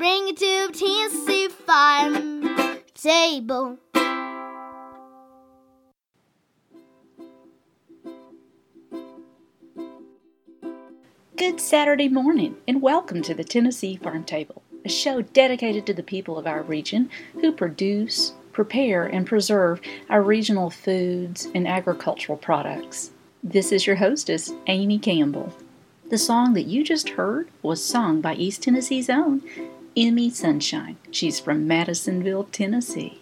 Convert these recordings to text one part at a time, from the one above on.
Bring it to Tennessee farm table. Good Saturday morning, and welcome to the Tennessee Farm Table, a show dedicated to the people of our region who produce, prepare, and preserve our regional foods and agricultural products. This is your hostess, Amy Campbell. The song that you just heard was sung by East Tennessee's own Emmy Sunshine. She's from Madisonville, Tennessee.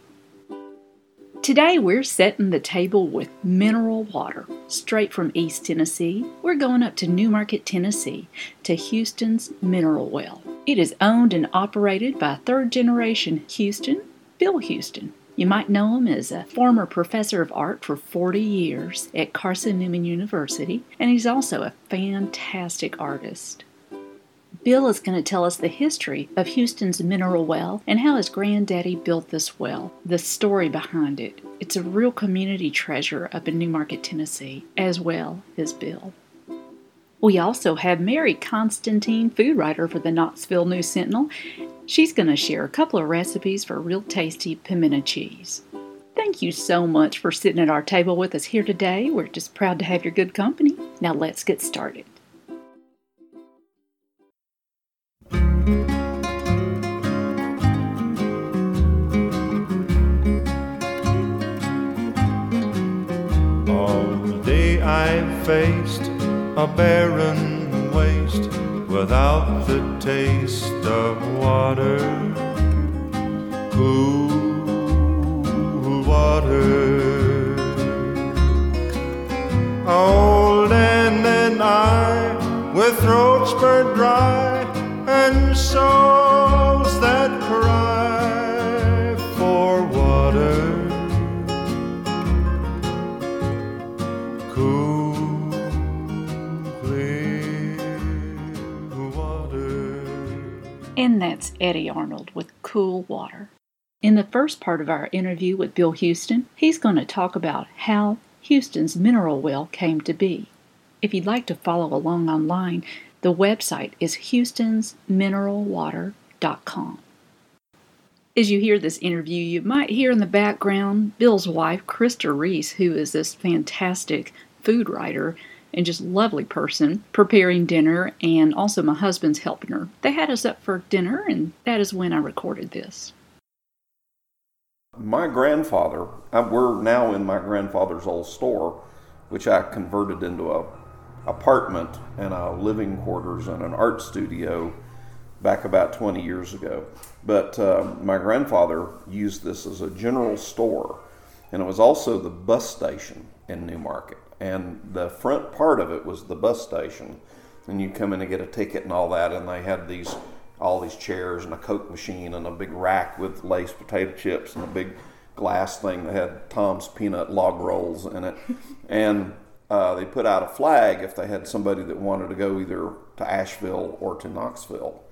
Today we're setting the table with mineral water straight from East Tennessee. We're going up to Newmarket, Tennessee to Houston's Mineral Well. It is owned and operated by third generation Houston, Bill Houston. You might know him as a former professor of art for 40 years at Carson Newman University, and he's also a fantastic artist. Bill is going to tell us the history of Houston's mineral well and how his granddaddy built this well, the story behind it. It's a real community treasure up in Newmarket, Tennessee, as well as Bill. We also have Mary Constantine, food writer for the Knoxville News Sentinel. She's going to share a couple of recipes for real tasty pimento cheese. Thank you so much for sitting at our table with us here today. We're just proud to have your good company. Now let's get started. I faced a barren waste without the taste of water, cool water. Old and and I, with throats burned dry, and souls Eddy Arnold with Cool Water. In the first part of our interview with Bill Houston, he's going to talk about how Houston's mineral well came to be. If you'd like to follow along online, the website is houstonsmineralwater.com. As you hear this interview, you might hear in the background Bill's wife, Krista Reese, who is this fantastic food writer and just lovely person, preparing dinner, and also my husband's helping her. They had us up for dinner, and that is when I recorded this. My grandfather, uh, we're now in my grandfather's old store, which I converted into a apartment and a living quarters and an art studio back about 20 years ago. But uh, my grandfather used this as a general store, and it was also the bus station in Newmarket. And the front part of it was the bus station, and you'd come in and get a ticket and all that, and they had these all these chairs and a Coke machine and a big rack with Lay's potato chips and a big glass thing that had Tom's peanut log rolls in it. And uh, they put out a flag if they had somebody that wanted to go either to Asheville or to Knoxville.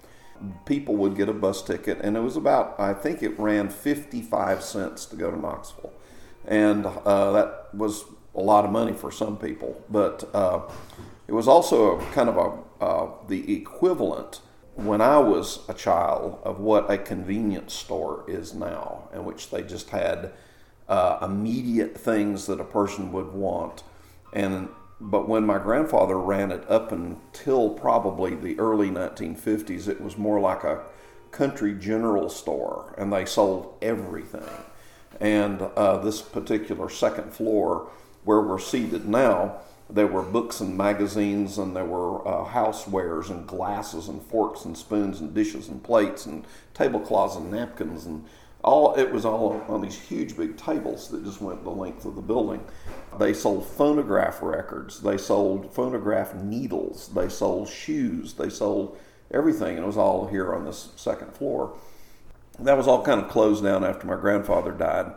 People would get a bus ticket, and it was about, I think it ran 55 cents to go to Knoxville. And uh, that was a lot of money for some people, but uh, it was also a kind of a, uh, the equivalent when I was a child of what a convenience store is now, in which they just had uh, immediate things that a person would want. And but when my grandfather ran it up until probably the early 1950s, it was more like a country general store, and they sold everything. And uh, this particular second floor, where we're seated now, there were books and magazines, and there were uh, housewares and glasses and forks and spoons and dishes and plates and tablecloths and napkins and all. It was all on these huge big tables that just went the length of the building. They sold phonograph records. They sold phonograph needles. They sold shoes. They sold everything, and it was all here on this second floor. That was all kind of closed down after my grandfather died.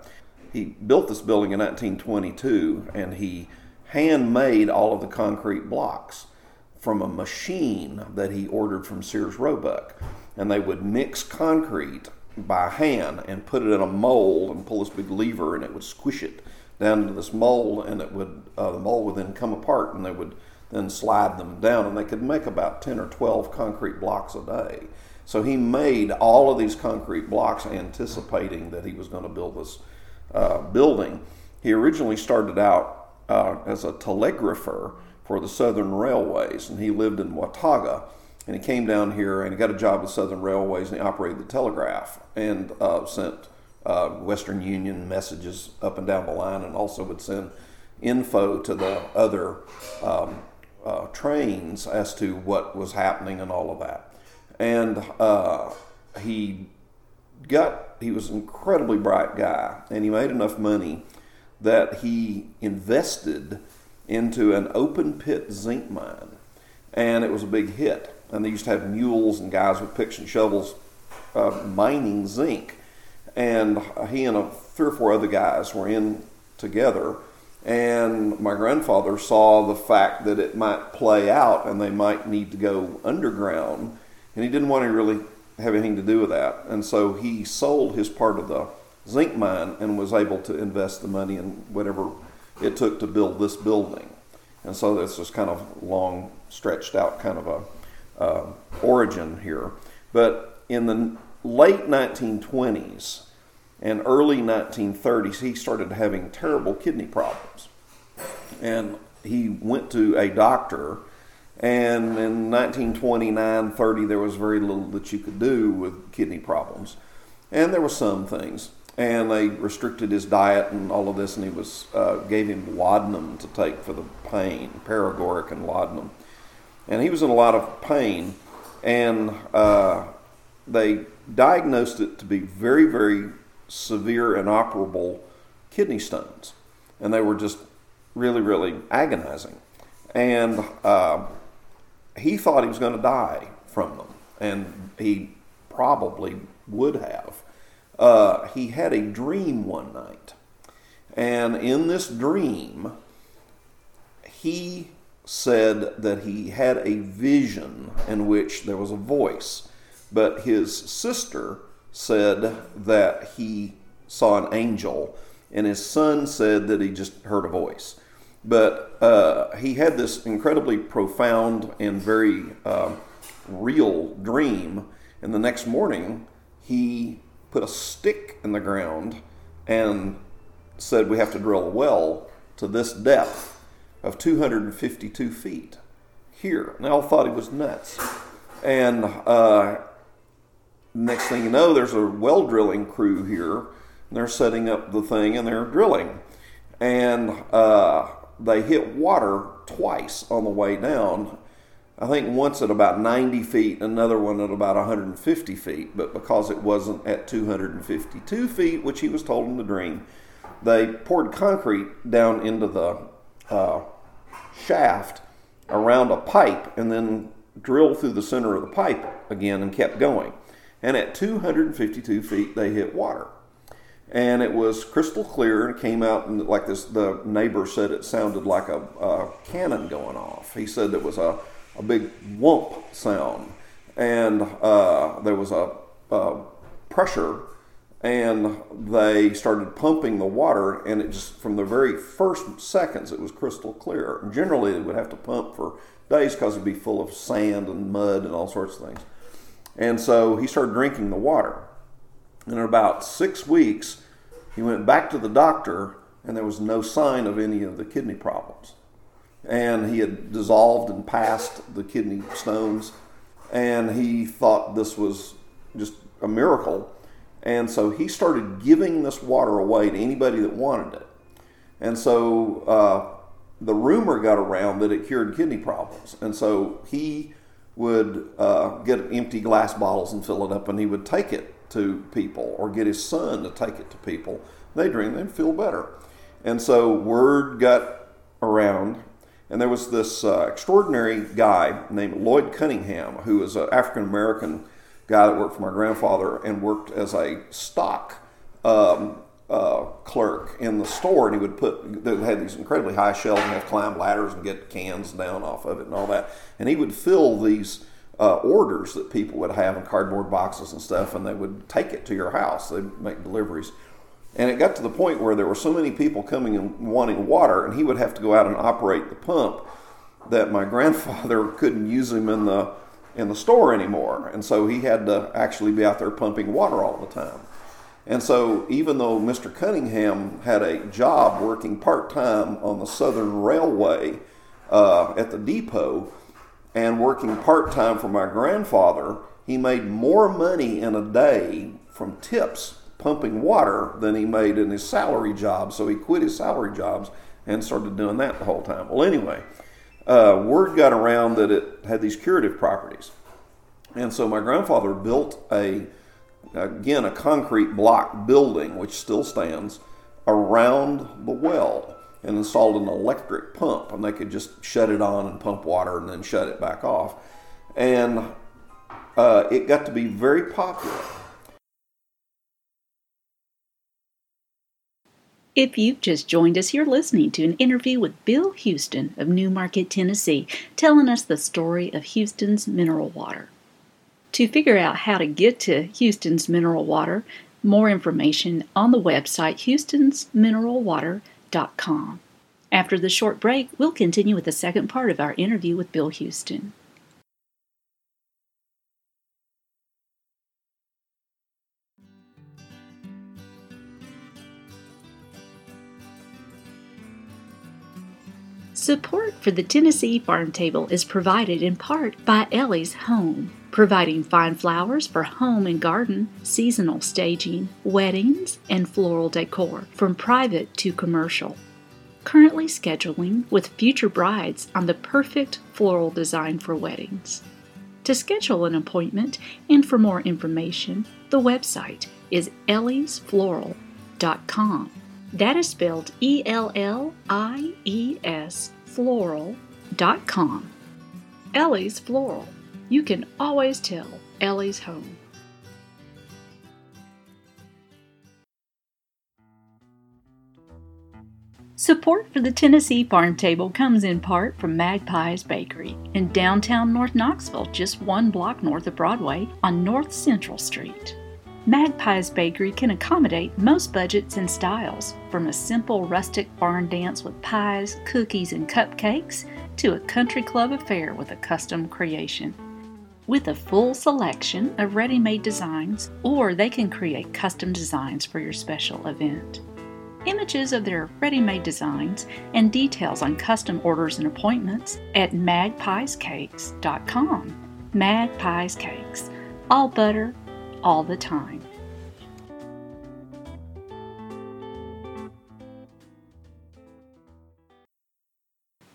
He built this building in 1922, and he handmade all of the concrete blocks from a machine that he ordered from Sears Roebuck. And they would mix concrete by hand and put it in a mold and pull this big lever and it would squish it down into this mold and it would uh, the mold would then come apart and they would then slide them down and they could make about 10 or 12 concrete blocks a day. So he made all of these concrete blocks anticipating that he was going to build this uh, building. He originally started out uh, as a telegrapher for the Southern Railways, and he lived in Watauga. And he came down here and he got a job with Southern Railways, and he operated the telegraph and uh, sent uh, Western Union messages up and down the line, and also would send info to the other um, uh, trains as to what was happening and all of that. And uh, he got he was an incredibly bright guy, and he made enough money that he invested into an open pit zinc mine, and it was a big hit. And they used to have mules and guys with picks and shovels uh, mining zinc, and he and a, three or four other guys were in together. And my grandfather saw the fact that it might play out and they might need to go underground, and he didn't want to really have anything to do with that. And so he sold his part of the zinc mine and was able to invest the money in whatever it took to build this building. And so that's just kind of long, stretched out kind of a uh, origin here. But in the late 1920s and early 1930s, he started having terrible kidney problems. And he went to a doctor, and in 1929 30, there was very little that you could do with kidney problems. And there were some things. And they restricted his diet and all of this, and he was uh, gave him laudanum to take for the pain, paregoric and laudanum, and he was in a lot of pain, and uh, they diagnosed it to be very, very severe and operable kidney stones, and they were just really, really agonizing, and uh, he thought he was going to die from them, and he probably would have uh, he had a dream one night. And in this dream, he said that he had a vision in which there was a voice. But his sister said that he saw an angel, and his son said that he just heard a voice. But uh, he had this incredibly profound and very uh, real dream, and the next morning he put a stick in the ground and said we have to drill a well to this depth of 252 feet here. And they all thought he was nuts. And uh, next thing you know, there's a well drilling crew here. And they're setting up the thing and they're drilling. And uh, they hit water twice on the way down I think once at about 90 feet, another one at about 150 feet, but because it wasn't at 252 feet, which he was told in the dream, they poured concrete down into the uh, shaft around a pipe and then drilled through the center of the pipe again and kept going. And at 252 feet, they hit water. And it was crystal clear and came out and like this, the neighbor said it sounded like a, a cannon going off. He said it was a a big whomp sound, and uh, there was a, a pressure, and they started pumping the water, and it just from the very first seconds it was crystal clear. Generally, they would have to pump for days because it'd be full of sand and mud and all sorts of things. And so he started drinking the water. And in about six weeks, he went back to the doctor, and there was no sign of any of the kidney problems and he had dissolved and passed the kidney stones, and he thought this was just a miracle. And so he started giving this water away to anybody that wanted it. And so uh, the rumor got around that it cured kidney problems. And so he would uh, get empty glass bottles and fill it up, and he would take it to people or get his son to take it to people. They drink, they'd feel better. And so word got around, and there was this uh, extraordinary guy named Lloyd Cunningham, who was an African American guy that worked for my grandfather and worked as a stock um, uh, clerk in the store, and he would put they had these incredibly high shelves and have climb ladders and get cans down off of it and all that, and he would fill these. Uh, orders that people would have in cardboard boxes and stuff, and they would take it to your house. They'd make deliveries. And it got to the point where there were so many people coming and wanting water, and he would have to go out and operate the pump that my grandfather couldn't use him in the in the store anymore. And so he had to actually be out there pumping water all the time. And so, even though Mr. Cunningham had a job working part time on the Southern Railway uh, at the depot and working part time for my grandfather, he made more money in a day from tips pumping water than he made in his salary job. So, he quit his salary jobs and started doing that the whole time. Well, anyway, uh, word got around that it had these curative properties. And so, my grandfather built a again, a concrete block building, which still stands, around the well and installed an electric pump. And they could just shut it on and pump water and then shut it back off. And uh, it got to be very popular. If you've just joined us, you're listening to an interview with Bill Houston of Newmarket, Tennessee, telling us the story of Houston's mineral water. To figure out how to get to Houston's mineral water, more information on the website houstonsmineralwater.com. After the short break, we'll continue with the second part of our interview with Bill Houston. Support for the Tennessee Farm Table is provided in part by Ellie's Home, providing fine flowers for home and garden, seasonal staging, weddings, and floral decor, from private to commercial. Currently scheduling with future brides on the perfect floral design for weddings. To schedule an appointment and for more information, the website is elliesfloral.com. That is spelled E L L I E S floral.com. Ellie's Floral. You can always tell Ellie's home. Support for the Tennessee Farm Table comes in part from Magpie's Bakery in downtown North Knoxville, just one block north of Broadway on North Central Street. Magpie's Bakery can accommodate most budgets and styles, from a simple rustic barn dance with pies, cookies, and cupcakes to a country club affair with a custom creation. With a full selection of ready made designs, or they can create custom designs for your special event. Images of their ready made designs and details on custom orders and appointments at magpiescakes.com. Magpies Cakes, all butter, all the time.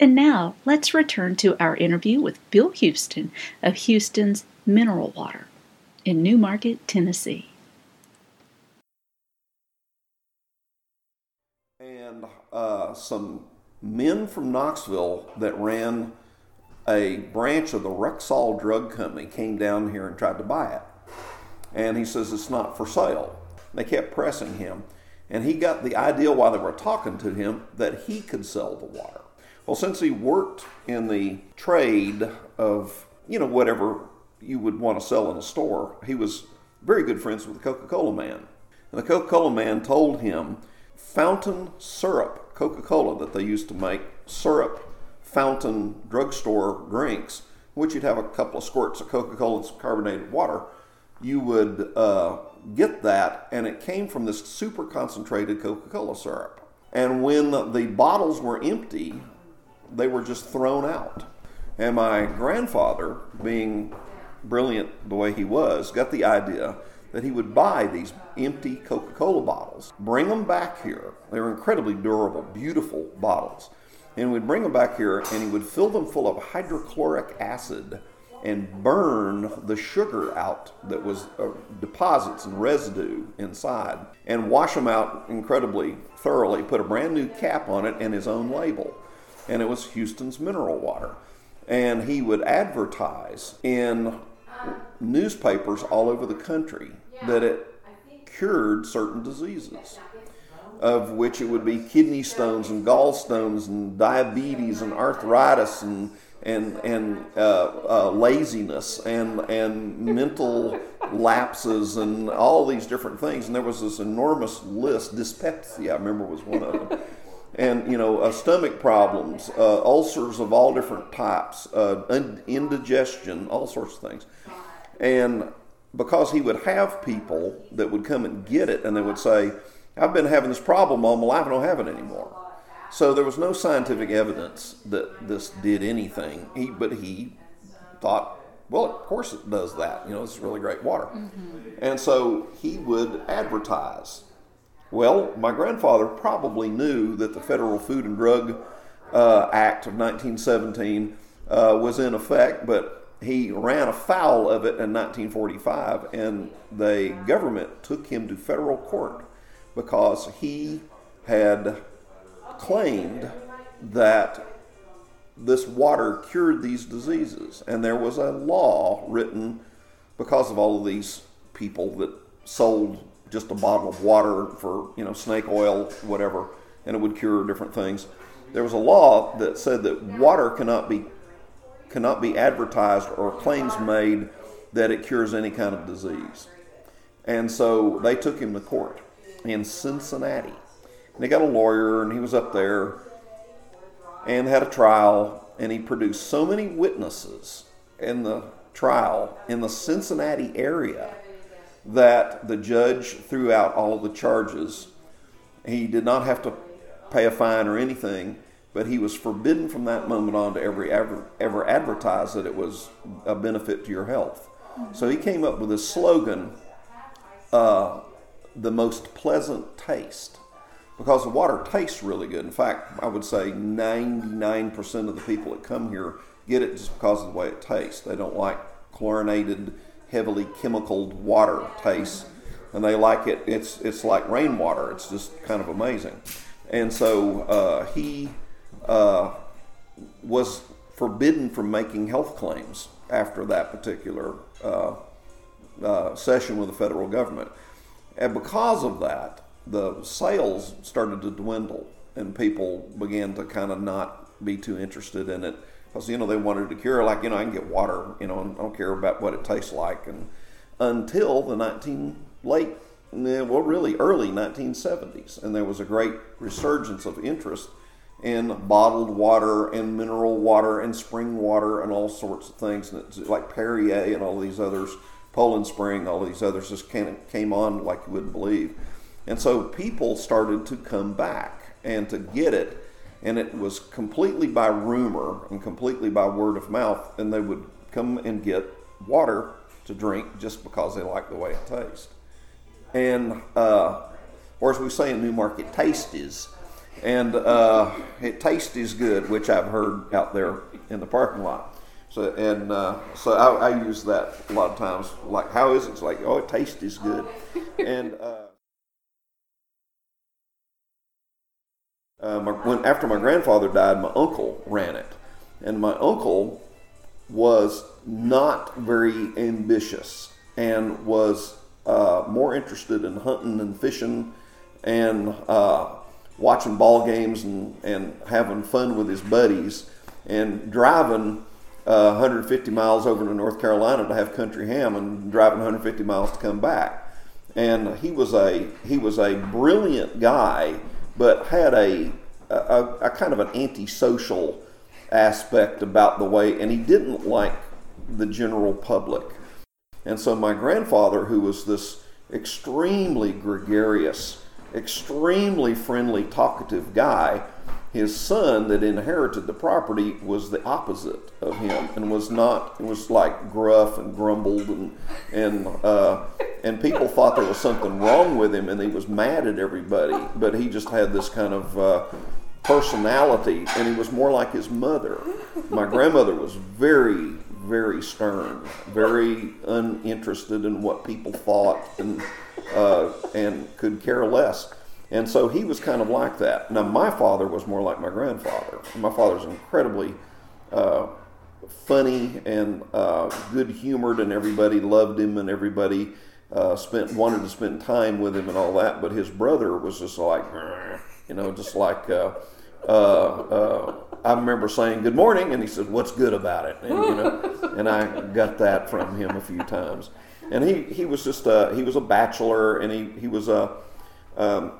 And now let's return to our interview with Bill Houston of Houston's Mineral Water in Newmarket, Tennessee. And uh, some men from Knoxville that ran a branch of the Rexall Drug Company came down here and tried to buy it and he says it's not for sale. They kept pressing him, and he got the idea while they were talking to him that he could sell the water. Well, since he worked in the trade of, you know, whatever you would want to sell in a store, he was very good friends with the Coca Cola man. And the Coca Cola man told him fountain syrup, Coca Cola that they used to make, syrup fountain drugstore drinks, which you'd have a couple of squirts of Coca Cola and some carbonated water you would uh, get that, and it came from this super concentrated Coca Cola syrup. And when the bottles were empty, they were just thrown out. And my grandfather, being brilliant the way he was, got the idea that he would buy these empty Coca Cola bottles, bring them back here. They were incredibly durable, beautiful bottles. And we'd bring them back here and he would fill them full of hydrochloric acid and burn the sugar out that was uh, deposits and residue inside and wash them out incredibly thoroughly, put a brand new cap on it and his own label. And it was Houston's mineral water. And he would advertise in newspapers all over the country that it cured certain diseases, of which it would be kidney stones and gallstones and diabetes and arthritis and and and uh, uh, laziness and and mental lapses and all these different things. And there was this enormous list. Dyspepsia, I remember, was one of them. And you know, uh, stomach problems, uh, ulcers of all different types, uh, indigestion, all sorts of things. And because he would have people that would come and get it, and they would say, "I've been having this problem all my life. I don't have it anymore." So there was no scientific evidence that this did anything. He, but he thought, well, of course it does that. You know, it's really great water. Mm-hmm. And so he would advertise. Well, my grandfather probably knew that the Federal Food and Drug uh, Act of 1917 uh, was in effect, but he ran afoul of it in 1945, and the government took him to federal court because he had claimed that this water cured these diseases. And there was a law written because of all of these people that sold just a bottle of water for, you know, snake oil, whatever, and it would cure different things. There was a law that said that water cannot be cannot be advertised or claims made that it cures any kind of disease. And so they took him to court in Cincinnati and got a lawyer, and he was up there and had a trial, and he produced so many witnesses in the trial in the Cincinnati area that the judge threw out all the charges. He did not have to pay a fine or anything, but he was forbidden from that moment on to ever, ever, ever advertise that it was a benefit to your health. So he came up with a slogan, uh, the most pleasant taste because the water tastes really good. In fact, I would say 99% of the people that come here get it just because of the way it tastes. They don't like chlorinated, heavily chemicaled water tastes, and they like it. It's it's like rainwater. It's just kind of amazing. And so uh, he uh, was forbidden from making health claims after that particular uh, uh session with the federal government. And because of that, the sales started to dwindle and people began to kind of not be too interested in it because you know they wanted to cure like you know I can get water you know and I don't care about what it tastes like and until the 19 late eh, well really early 1970s and there was a great resurgence of interest in bottled water and mineral water and spring water and all sorts of things and like Perrier and all these others Poland Spring all these others just came on like you wouldn't believe and so people started to come back and to get it. And it was completely by rumor and completely by word of mouth. And they would come and get water to drink just because they liked the way it tastes. And, uh, or as we say in Newmarket, taste is. And uh, it tastes is good, which I've heard out there in the parking lot. So and uh, so I, I, use that a lot of times. Like, how is it? It's like, oh, it tastes is good. And uh, my, when, after my grandfather died, my uncle ran it. And my uncle was not very ambitious and was uh, more interested in hunting and fishing and uh, watching ball games and, and having fun with his buddies and driving uh, 150 miles over to North Carolina to have country ham and driving 150 miles to come back. And he was a he was a brilliant guy but had a, a, a kind of an antisocial aspect about the way, and he didn't like the general public. And so my grandfather, who was this extremely gregarious, extremely friendly, talkative guy, his son that inherited the property was the opposite of him and was not was like gruff and grumbled and and uh, and people thought there was something wrong with him and he was mad at everybody but he just had this kind of uh, personality and he was more like his mother. My grandmother was very very stern very uninterested in what people thought and uh, and could care less and so he was kind of like that. Now, my father was more like my grandfather. My father was incredibly uh, funny and uh, good humored, and everybody loved him, and everybody uh, spent wanted to spend time with him and all that. But his brother was just like, you know, just like. Uh, uh, uh, I remember saying good morning, and he said, "What's good about it?" And, you know, and I got that from him a few times. And he, he was just a, he was a bachelor, and he he was a um,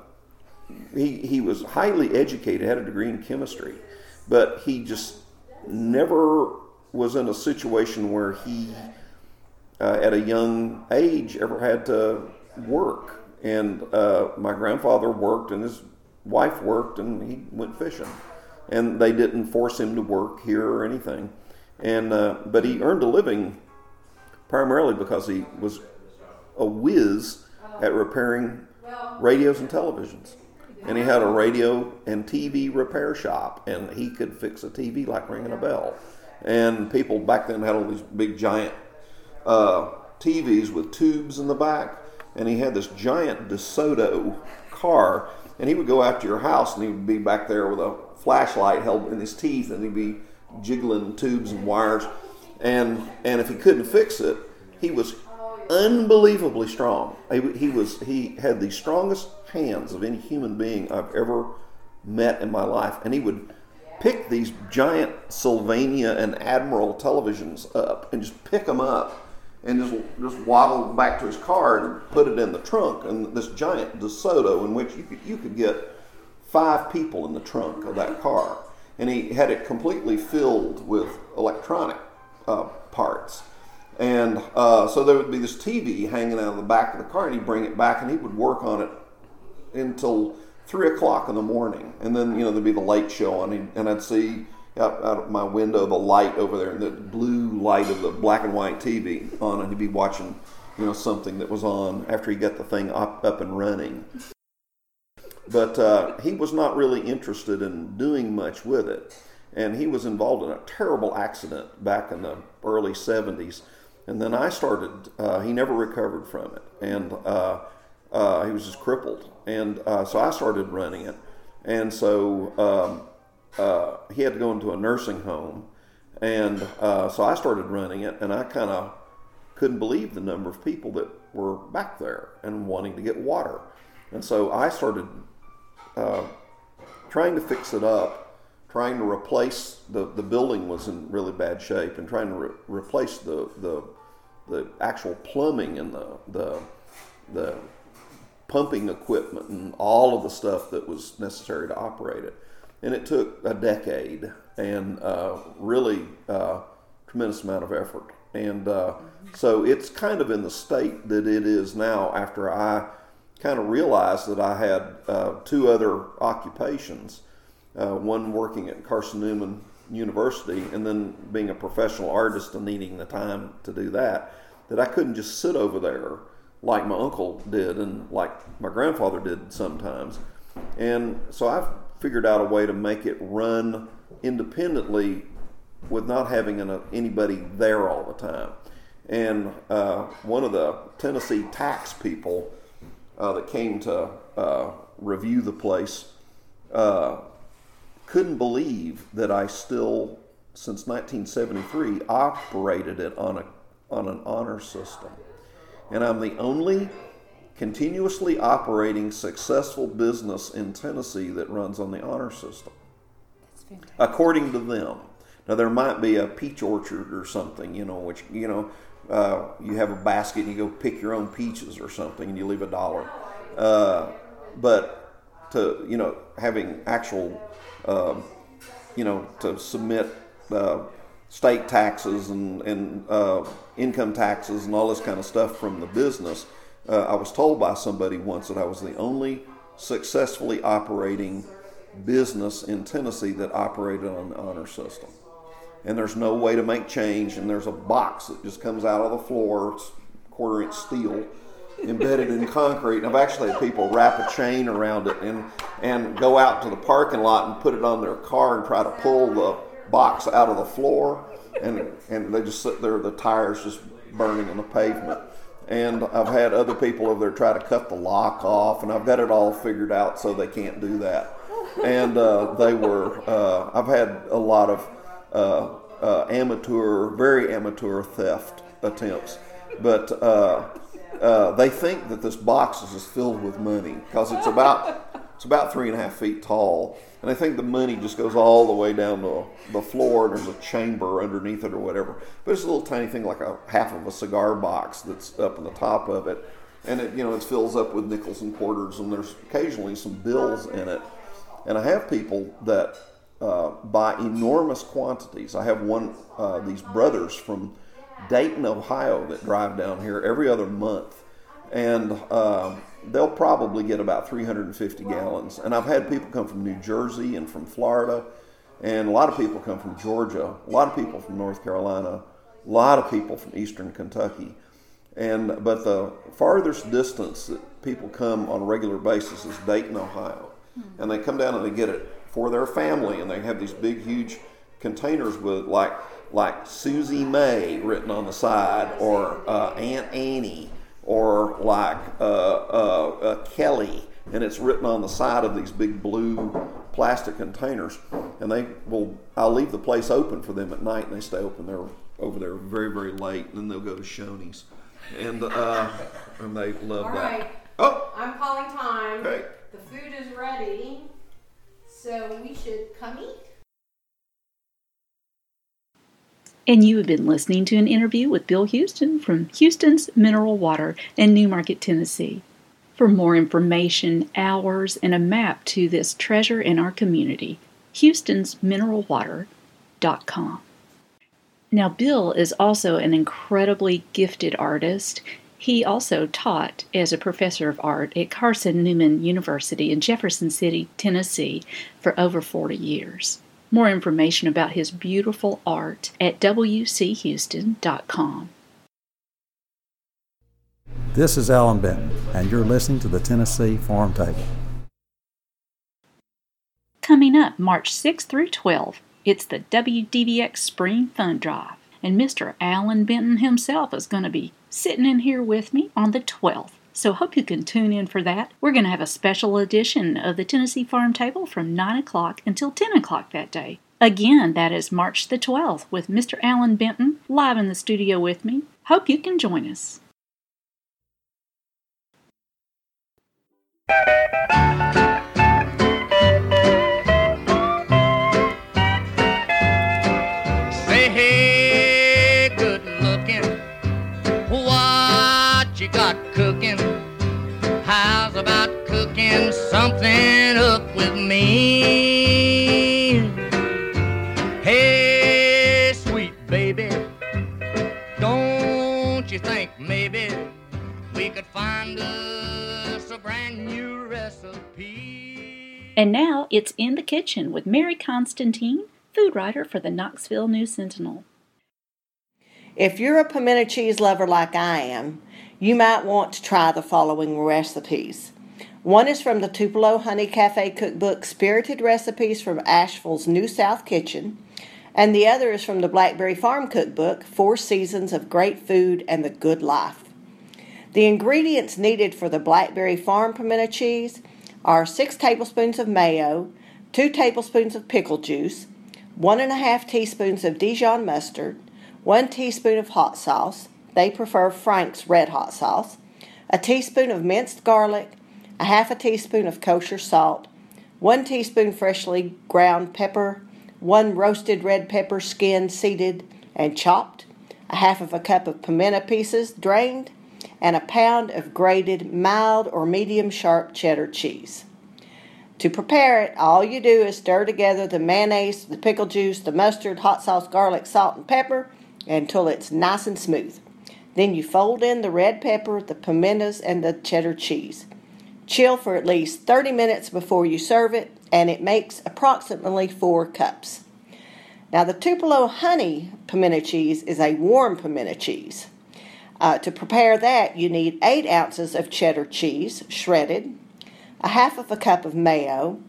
he, he was highly educated, had a degree in chemistry, but he just never was in a situation where he, uh, at a young age, ever had to work. And uh, my grandfather worked, and his wife worked, and he went fishing. And they didn't force him to work here or anything. And uh, but he earned a living primarily because he was a whiz at repairing radios and televisions and he had a radio and TV repair shop, and he could fix a TV like ringing a bell. And people back then had all these big giant uh, TVs with tubes in the back, and he had this giant DeSoto car, and he would go out to your house, and he would be back there with a flashlight held in his teeth, and he'd be jiggling tubes and wires, and and if he couldn't fix it, he was unbelievably strong. He, he was he had the strongest hands of any human being I've ever met in my life. And he would pick these giant Sylvania and Admiral televisions up and just pick them up and just just waddle back to his car and put it in the trunk. And this giant DeSoto in which you could you could get five people in the trunk of that car, and he had it completely filled with electronic uh, parts. And uh, so there would be this TV hanging out of the back of the car, and he'd bring it back, and he would work on it until three o'clock in the morning, and then you know there'd be the light show on, and I'd see out, out of my window the light over there, and the blue light of the black and white TV on, and he'd be watching you know something that was on after he got the thing up up and running. But uh, he was not really interested in doing much with it, and he was involved in a terrible accident back in the early '70s, and then I started. Uh, he never recovered from it, and uh, uh, he was just crippled, and uh, so I started running it, and so um, uh, he had to go into a nursing home, and uh, so I started running it, and I kind of couldn't believe the number of people that were back there and wanting to get water, and so I started uh, trying to fix it up, trying to replace the the building was in really bad shape, and trying to re- replace the the the actual plumbing and the the the pumping equipment and all of the stuff that was necessary to operate it. And it took a decade and uh, really uh, tremendous amount of effort. And uh, so it's kind of in the state that it is now after I kind of realized that I had uh, two other occupations uh, one working at Carson Newman University and then being a professional artist and needing the time to do that, that I couldn't just sit over there like my uncle did and like my grandfather did sometimes. And so I've figured out a way to make it run independently with not having an, anybody there all the time. And uh, one of the Tennessee tax people uh, that came to uh, review the place uh, couldn't believe that I still, since 1973, operated it on a on an honor system and I'm the only continuously operating successful business in Tennessee that runs on the honor system. According to them. Now there might be a peach orchard or something, you know, which you know, uh, you have a basket and you go pick your own peaches or something, and you leave a dollar. Uh, but to you know, having actual, uh, you know, to submit uh, state taxes and, and uh, income taxes and all this kind of stuff from the business. Uh, I was told by somebody once that I was the only successfully operating business in Tennessee that operated on the honor system. And there's no way to make change, and there's a box that just comes out of the floor, it's quarter inch steel, embedded in concrete. And I've actually had people wrap a chain around it and, and go out to the parking lot and put it on their car and try to pull the box out of the floor. And, and they just sit there, the tires just burning in the pavement. And I've had other people over there try to cut the lock off, and I've got it all figured out so they can't do that. And uh, they were, uh, I've had a lot of uh, uh amateur, very amateur theft attempts. But uh, uh, they think that this box is filled with money because it's about it's about three and a half feet tall, and I think the money just goes all the way down to the floor, and there's a chamber underneath it or whatever. But it's a little tiny thing like a half of a cigar box that's up in the top of it, and it you know it fills up with nickels and quarters, and there's occasionally some bills in it. And I have people that uh, buy enormous quantities. I have one uh, these brothers from Dayton, Ohio, that drive down here every other month, and uh, they'll probably get about 350 gallons. And I've had people come from New Jersey and from Florida, and a lot of people come from Georgia, a lot of people from North Carolina, a lot of people from Eastern Kentucky. And but the farthest distance that people come on a regular basis is Dayton, Ohio, and they come down and they get it for their family, and they have these big, huge containers with like like Susie May written on the side, or uh, Aunt Annie, or like uh, uh, Kelly, and it's written on the side of these big blue plastic containers. And they will, I'll leave the place open for them at night, and they stay open there over there very, very late, and then they'll go to Shoney's, and uh, and they love All that. right. Oh, I'm calling time. Okay. The food is ready, so we should come eat. And you have been listening to an interview with Bill Houston from Houston's Mineral Water in Newmarket, Tennessee. For more information, hours, and a map to this treasure in our community, houstonsmineralwater.com. Now, Bill is also an incredibly gifted artist. He also taught as a professor of art at Carson Newman University in Jefferson City, Tennessee, for over 40 years. More information about his beautiful art at wchouston.com. This is Allan Benton, and you're listening to the Tennessee Farm Table. Coming up March 6 through 12, it's the WDVX Spring Fund Drive, and Mr. Allan Benton himself is going to be sitting in here with me on the 12th. So hope you can tune in for that. We're going to have a special edition of the Tennessee Farm Table from 9 o'clock until 10 o'clock that day. Again, that is March the 12th with Mr. Allan Benton live in the studio with me. Hope you can join us. It's In the Kitchen with Mary Constantine, food writer for the Knoxville News Sentinel. If you're a pimento cheese lover like I am, you might want to try the following recipes. One is from the Tupelo Honey Cafe cookbook, Spirited Recipes from Asheville's New South Kitchen, and the other is from the Blackberry Farm cookbook, Four Seasons of Great Food and the Good Life. The ingredients needed for the Blackberry Farm pimento cheese are six tablespoons of mayo, two tablespoons of pickle juice, one and a half teaspoons of Dijon mustard, one teaspoon of hot sauce, they prefer Frank's red hot sauce, a teaspoon of minced garlic, a half a teaspoon of kosher salt, one teaspoon freshly ground pepper, one roasted red pepper skin seeded, and chopped, a half of a cup of pimento pieces drained, and a pound of grated mild or medium sharp cheddar cheese. To prepare it, all you do is stir together the mayonnaise, the pickle juice, the mustard, hot sauce, garlic, salt, and pepper until it's nice and smooth. Then you fold in the red pepper, the pimentos, and the cheddar cheese. Chill for at least 30 minutes before you serve it, and it makes approximately four cups. Now, the Tupelo honey pimento cheese is a warm pimento cheese. Uh, to prepare that, you need eight ounces of cheddar cheese, shredded, a half of a cup of mayo,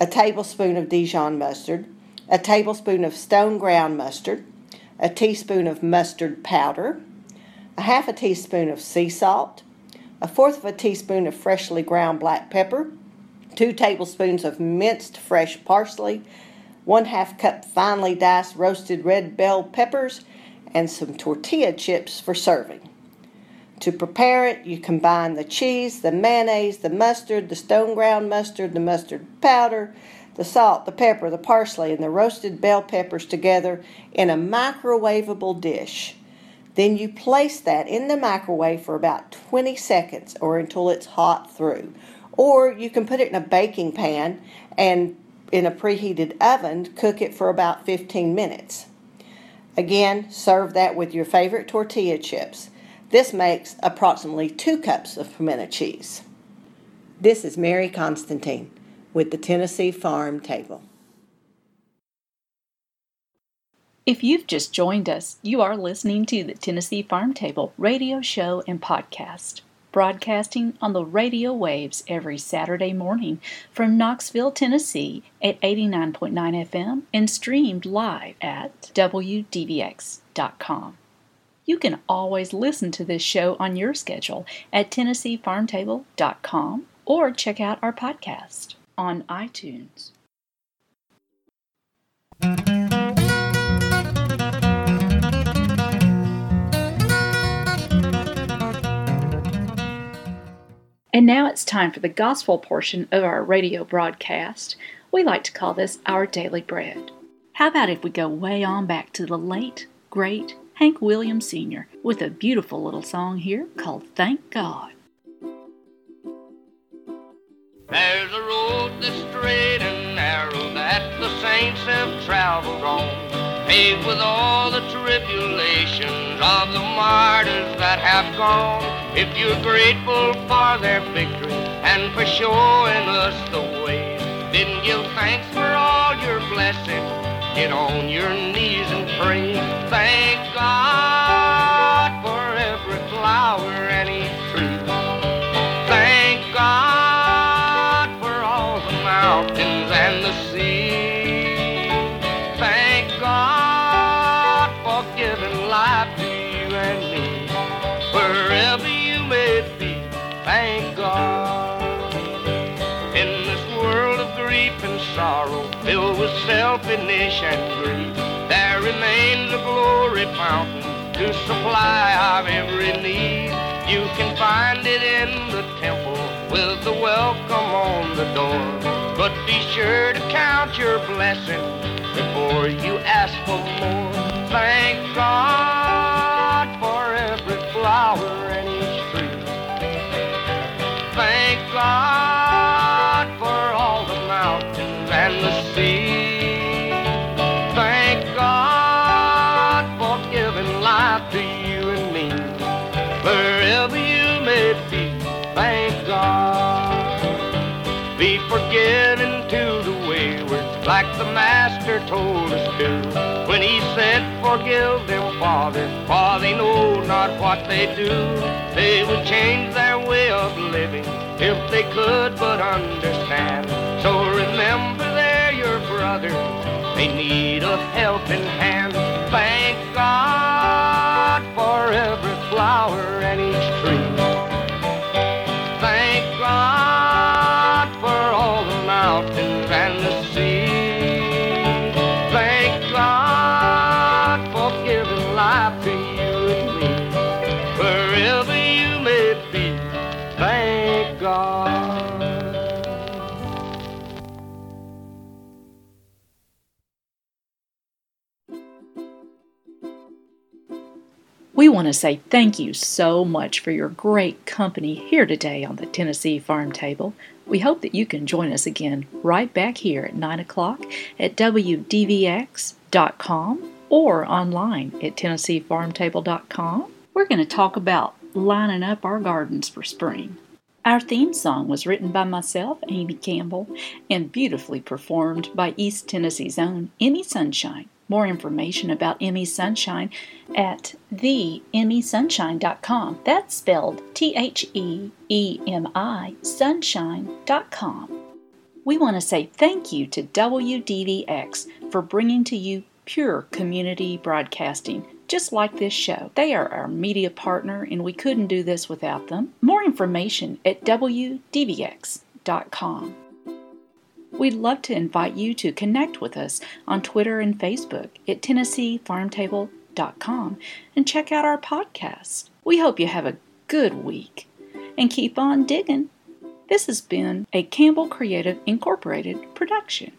a tablespoon of Dijon mustard, a tablespoon of stone ground mustard, a teaspoon of mustard powder, a half a teaspoon of sea salt, a fourth of a teaspoon of freshly ground black pepper, two tablespoons of minced fresh parsley, one half cup finely diced roasted red bell peppers, and some tortilla chips for serving. To prepare it, you combine the cheese, the mayonnaise, the mustard, the stone ground mustard, the mustard powder, the salt, the pepper, the parsley, and the roasted bell peppers together in a microwavable dish. Then you place that in the microwave for about 20 seconds or until it's hot through. Or you can put it in a baking pan and in a preheated oven, cook it for about 15 minutes. Again, serve that with your favorite tortilla chips. This makes approximately two cups of pimento cheese. This is Mary Constantine with the Tennessee Farm Table. If you've just joined us, you are listening to the Tennessee Farm Table radio show and podcast, broadcasting on the radio waves every Saturday morning from Knoxville, Tennessee at 89.9 FM and streamed live at WDVX.com. You can always listen to this show on your schedule at TennesseeFarmTable.com or check out our podcast on iTunes. And now it's time for the gospel portion of our radio broadcast. We like to call this our daily bread. How about if we go way on back to the late, great Hank Williams Sr. with a beautiful little song here called Thank God. There's a road that's straight and narrow that the saints have traveled on, paved with all the tribulations of the martyrs that have gone. If you're grateful for their victory and for showing us the way, then give thanks for all your blessings. Get on your knees and pray. Thank God for every flower and each tree. Thank God for all the mountains and the sea. Thank God for giving life to you and me. Wherever you may be, thank God. In this world of grief and sorrow, with selfishness and greed, there remains a glory fountain to supply our every need. You can find it in the temple with the welcome on the door. But be sure to count your blessings before you ask for more. Thank God for every flower and each tree. Thank God for all the mountains and the sea. Be forgiven to the wayward, like the Master told us to. When he said, Forgive them, Father, for they know not what they do. They would change their way of living if they could but understand. So remember they're your brothers, they need a helping hand. Want to say thank you so much for your great company here today on the Tennessee Farm Table. We hope that you can join us again right back here at 9 o'clock at WDVX.com or online at TennesseeFarmTable.com. We're going to talk about lining up our gardens for spring. Our theme song was written by myself, Amy Campbell, and beautifully performed by East Tennessee's own Emi Sunshine. More information about Emi Sunshine at theemisunshine.com. That's spelled T H E E M I sunshine.com. We want to say thank you to WDVX for bringing to you pure community broadcasting, just like this show. They are our media partner, and we couldn't do this without them. More information at WDVX.com. We'd love to invite you to connect with us on Twitter and Facebook at TennesseeFarmTable.com and check out our podcast. We hope you have a good week and keep on digging. This has been a Campbell Creative Incorporated production.